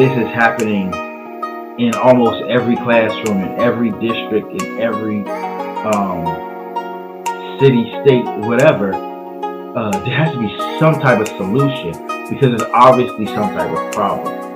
this is happening in almost every classroom, in every district, in every um, city, state, whatever. Uh, there has to be some type of solution because there's obviously some type of problem.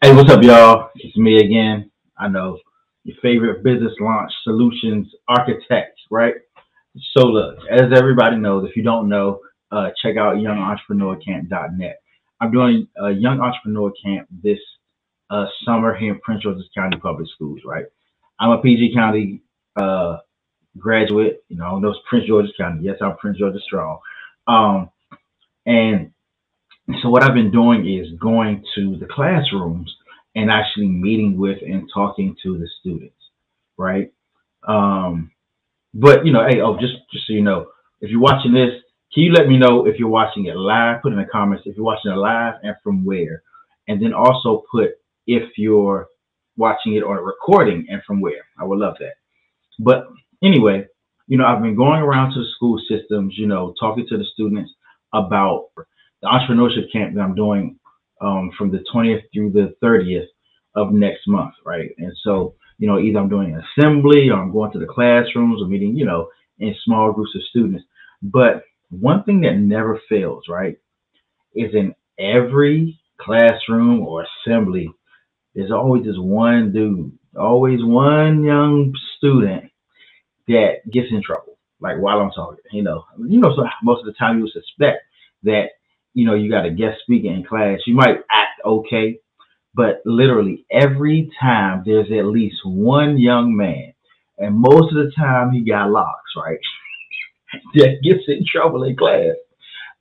Hey, what's up, y'all? It's me again. I know your favorite business launch solutions architect, right? So look, as everybody knows, if you don't know, uh, check out youngentrepreneur.camp.net. I'm doing a young entrepreneur camp this uh, summer here in Prince George's County Public Schools, right? I'm a PG County uh, graduate, you know, those Prince George's County. Yes, I'm Prince George's strong. Um, and so what I've been doing is going to the classrooms and actually meeting with and talking to the students, right? Um, but you know, hey, oh, just just so you know, if you're watching this, can you let me know if you're watching it live? Put in the comments if you're watching it live and from where, and then also put if you're watching it on a recording and from where. I would love that. But anyway, you know, I've been going around to the school systems, you know, talking to the students about the entrepreneurship camp that I'm doing um, from the 20th through the 30th of next month, right? And so, you know, either I'm doing an assembly or I'm going to the classrooms or meeting, you know, in small groups of students. But one thing that never fails, right, is in every classroom or assembly, there's always this one dude, always one young student that gets in trouble. Like while I'm talking, you know, you know, so most of the time you would suspect that you know, you got a guest speaker in class, you might act okay, but literally every time there's at least one young man, and most of the time he got locks, right? that gets in trouble in class.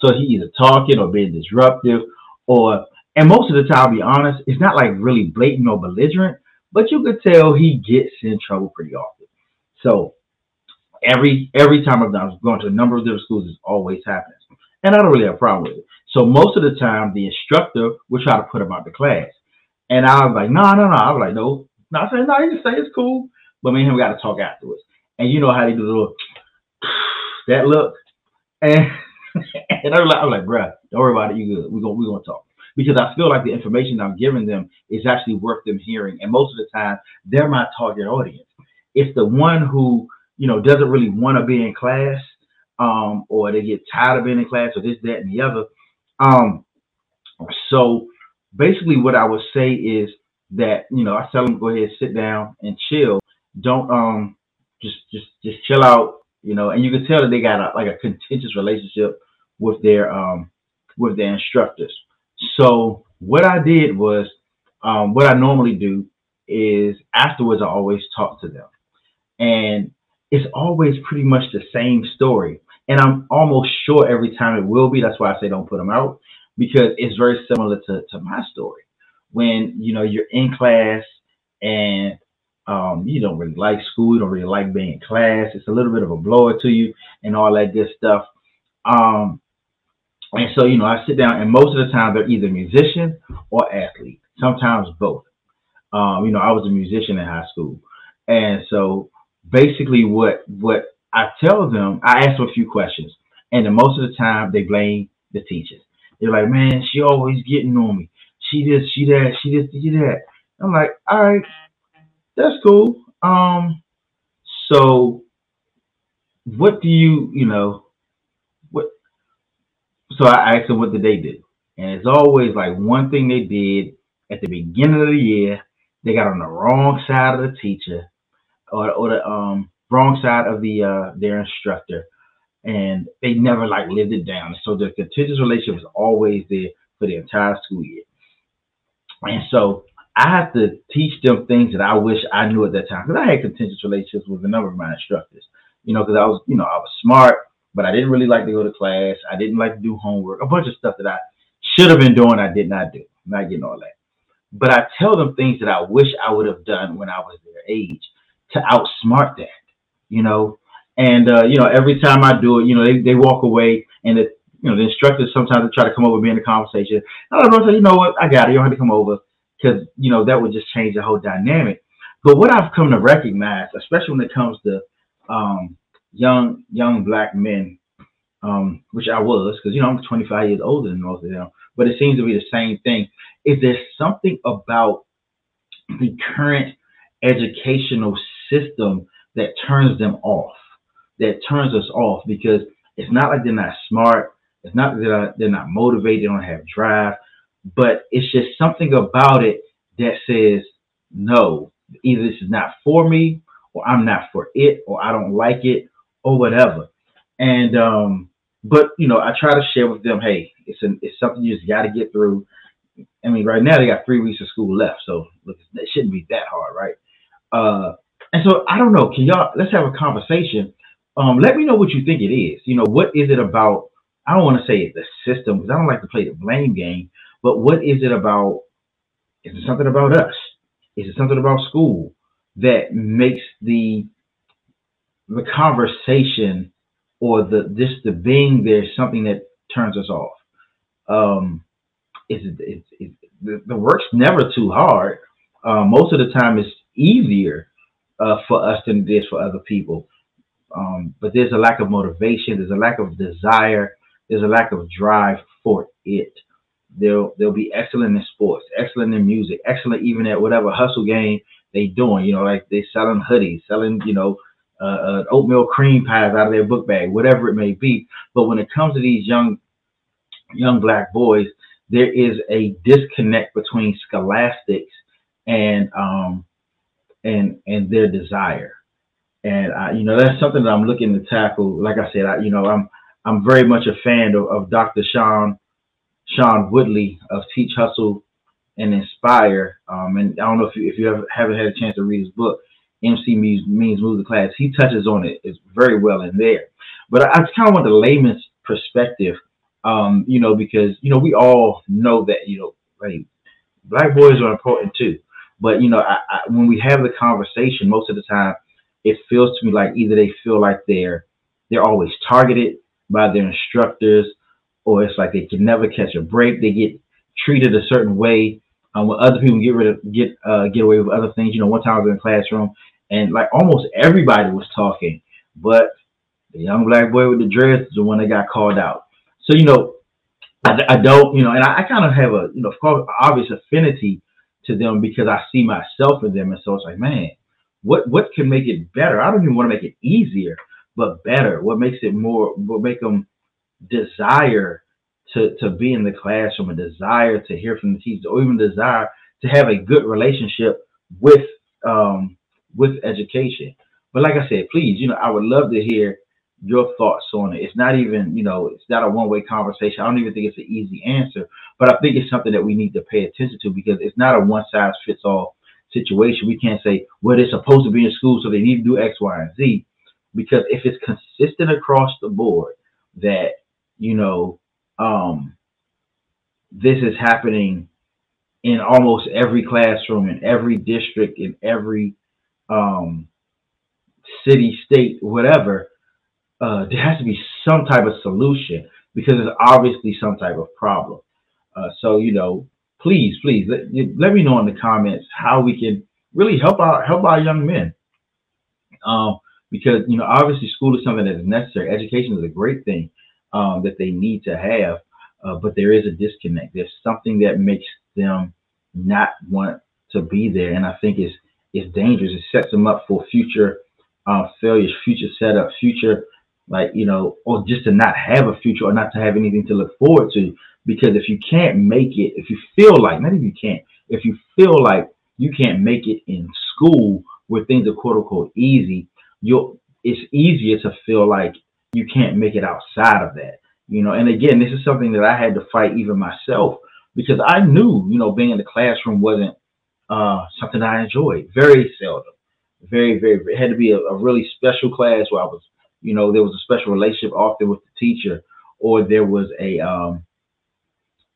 So he either talking or being disruptive, or and most of the time, I'll be honest, it's not like really blatant or belligerent, but you could tell he gets in trouble pretty often. So every every time I've done, I've gone to a number of different schools, it always happens, and I don't really have a problem with it. So most of the time, the instructor will try to put him out the class. And I was like, no, no, no. I was like, no. No, I said, no, you can say it's cool. But me and him got to talk afterwards. And you know how they do the little, that look. And, and I was like, I was like, bruh, don't worry about it. You good. We're going we're gonna talk. Because I feel like the information I'm giving them is actually worth them hearing. And most of the time, they're my target audience. It's the one who, you know, doesn't really want to be in class um, or they get tired of being in class or this, that, and the other um, so basically, what I would say is that you know I tell them go ahead, sit down and chill. Don't um just just just chill out, you know. And you can tell that they got a, like a contentious relationship with their um with their instructors. So what I did was um, what I normally do is afterwards I always talk to them, and it's always pretty much the same story and I'm almost sure every time it will be. That's why I say don't put them out because it's very similar to, to my story. When you know you're in class and um, you don't really like school, you don't really like being in class. It's a little bit of a blower to you and all that good stuff. Um, and so you know I sit down and most of the time they're either musician or athlete. Sometimes both. Um, you know I was a musician in high school, and so basically what what I tell them, I ask them a few questions, and then most of the time they blame the teachers. They're like, "Man, she always getting on me. She this, she that, she this, she that." I'm like, "All right, that's cool. Um, so what do you, you know, what?" So I asked them what did they do, and it's always like one thing they did at the beginning of the year. They got on the wrong side of the teacher, or or the um wrong side of the uh, their instructor, and they never like lived it down. So the contentious relationship was always there for the entire school year. And so I have to teach them things that I wish I knew at that time because I had contentious relationships with a number of my instructors. You know, because I was, you know, I was smart, but I didn't really like to go to class. I didn't like to do homework, a bunch of stuff that I should have been doing. I did not do. Not getting all that. But I tell them things that I wish I would have done when I was their age to outsmart that you know. And uh, you know, every time I do it, you know, they, they walk away, and it, you know, the instructors sometimes try to come over, be in the conversation. And I don't say, you know what, I got it. You don't have to come over because you know that would just change the whole dynamic. But what I've come to recognize, especially when it comes to um, young young black men, um, which I was, because you know I'm 25 years older than most of them, but it seems to be the same thing. Is there something about the current educational system that turns them off, that turns us off? Because it's not like they're not smart, it's not that they're not, they're not motivated, they don't have drive, but it's just something about it that says no. Either this is not for me, or I'm not for it, or I don't like it, or whatever. And um, but you know, I try to share with them, hey, it's an it's something you just got to get through. I mean, right now they got three weeks of school left, so it shouldn't be that hard, right? Uh, and so I don't know. Can y'all let's have a conversation? Um, let me know what you think it is. You know, what is it about? I don't want to say the system because I don't like to play the blame game. But what is it about? Is it something about us? Is it something about school that makes the the conversation or the just the being there something that turns us off? Um, is it, it's, it's, the, the work's never too hard. Uh, most of the time, it's easier uh, for us than it is for other people. Um, but there's a lack of motivation. There's a lack of desire. There's a lack of drive for it. They'll they'll be excellent in sports, excellent in music, excellent even at whatever hustle game they doing. You know, like they selling hoodies, selling you know uh, uh, oatmeal cream pies out of their book bag, whatever it may be. But when it comes to these young young black boys, there is a disconnect between scholastics and um and and their desire. And I, you know, that's something that I'm looking to tackle. Like I said, I, you know, I'm I'm very much a fan of, of Dr. Shaun Shaun Woodly of Teach Hustle and Inspire. Um, and I don't know if you if you ever, haven't had a chance to read his book, MC means means move the class. He touches on it it is very well in there. But I, I just kind of want the layman's perspective, um, you know, because you know we all know that you know, like black boys are important too. But you know, I, I, when we have the conversation, most of the time, it feels to me like either they feel like they're they're always targeted by their instructors, or it's like they can never catch a break. They get treated a certain way um, when other people get rid of get uh, get away with other things. You know, one time I was in a classroom and like almost everybody was talking, but the young black boy with the dreads is the one that got called out. So you know, I, I don't, you know, and I, I kind of have a you know, of course, obvious affinity to them because I see myself in them, and so it's like, man, what what can make it better? I don't even want to make it easier, but better. What makes it more? What make them desire to to be in the classroom, a desire to hear from the teacher, or even desire to have a good relationship with um, with education. But like I said, please, you know, I would love to hear your thoughts on it. It's not even, you know, it's not a one way conversation. I don't even think it's an easy answer, but I think it's something that we need to pay attention to because it's not a one size fits all situation. We can't say, well, they're supposed to be in school, so they need to do X, Y, and Z. Because if it's consistent across the board that, you know, um, this is happening in almost every classroom, in every district, in every um, city, state, whatever, uh, there has to be some type of solution because there's obviously some type of problem. Uh, so you know, please, please let, let me know in the comments how we can really help our help our young men. Um, because you know, obviously, school is something that is necessary. Education is a great thing um, that they need to have, uh, but there is a disconnect. There's something that makes them not want to be there, and I think it's it's dangerous. It sets them up for future uh, failures, future setup, future like you know, or just to not have a future or not to have anything to look forward to. Because if you can't make it, if you feel like, not if you can't, if you feel like you can't make it in school where things are quote unquote easy, you'll it's easier to feel like you can't make it outside of that. You know, and again, this is something that I had to fight even myself because I knew, you know, being in the classroom wasn't uh, something I enjoyed. Very seldom. Very, very, it had to be a, a really special class where I was you know, there was a special relationship often with the teacher, or there was a um,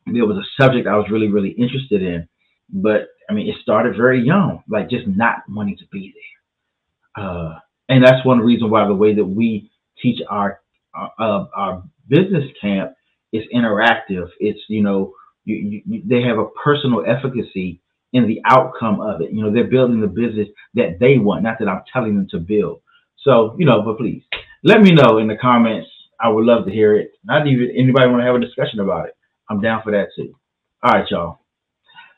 there was a subject I was really, really interested in. But I mean, it started very young, like just not wanting to be there. Uh, and that's one reason why the way that we teach our uh, our business camp is interactive. It's you know, you, you, they have a personal efficacy in the outcome of it. You know, they're building the business that they want, not that I'm telling them to build. So, you know, but please let me know in the comments. I would love to hear it. Not even anybody want to have a discussion about it. I'm down for that too. All right, y'all.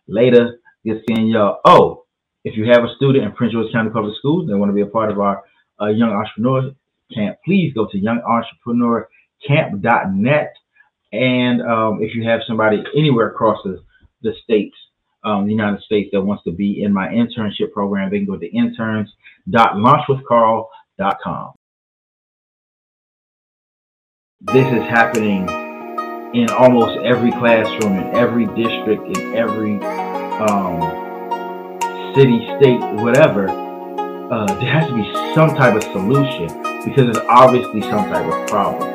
Later, good seeing y'all. Oh, if you have a student in Prince George County Public Schools and want to be a part of our uh, Young Entrepreneur Camp, please go to youngentrepreneur.camp.net. And um, if you have somebody anywhere across the, the states, um, the United States that wants to be in my internship program, they can go to interns.launchwithcarl.com. This is happening in almost every classroom, in every district, in every um, city, state, whatever. Uh, there has to be some type of solution because there's obviously some type of problem.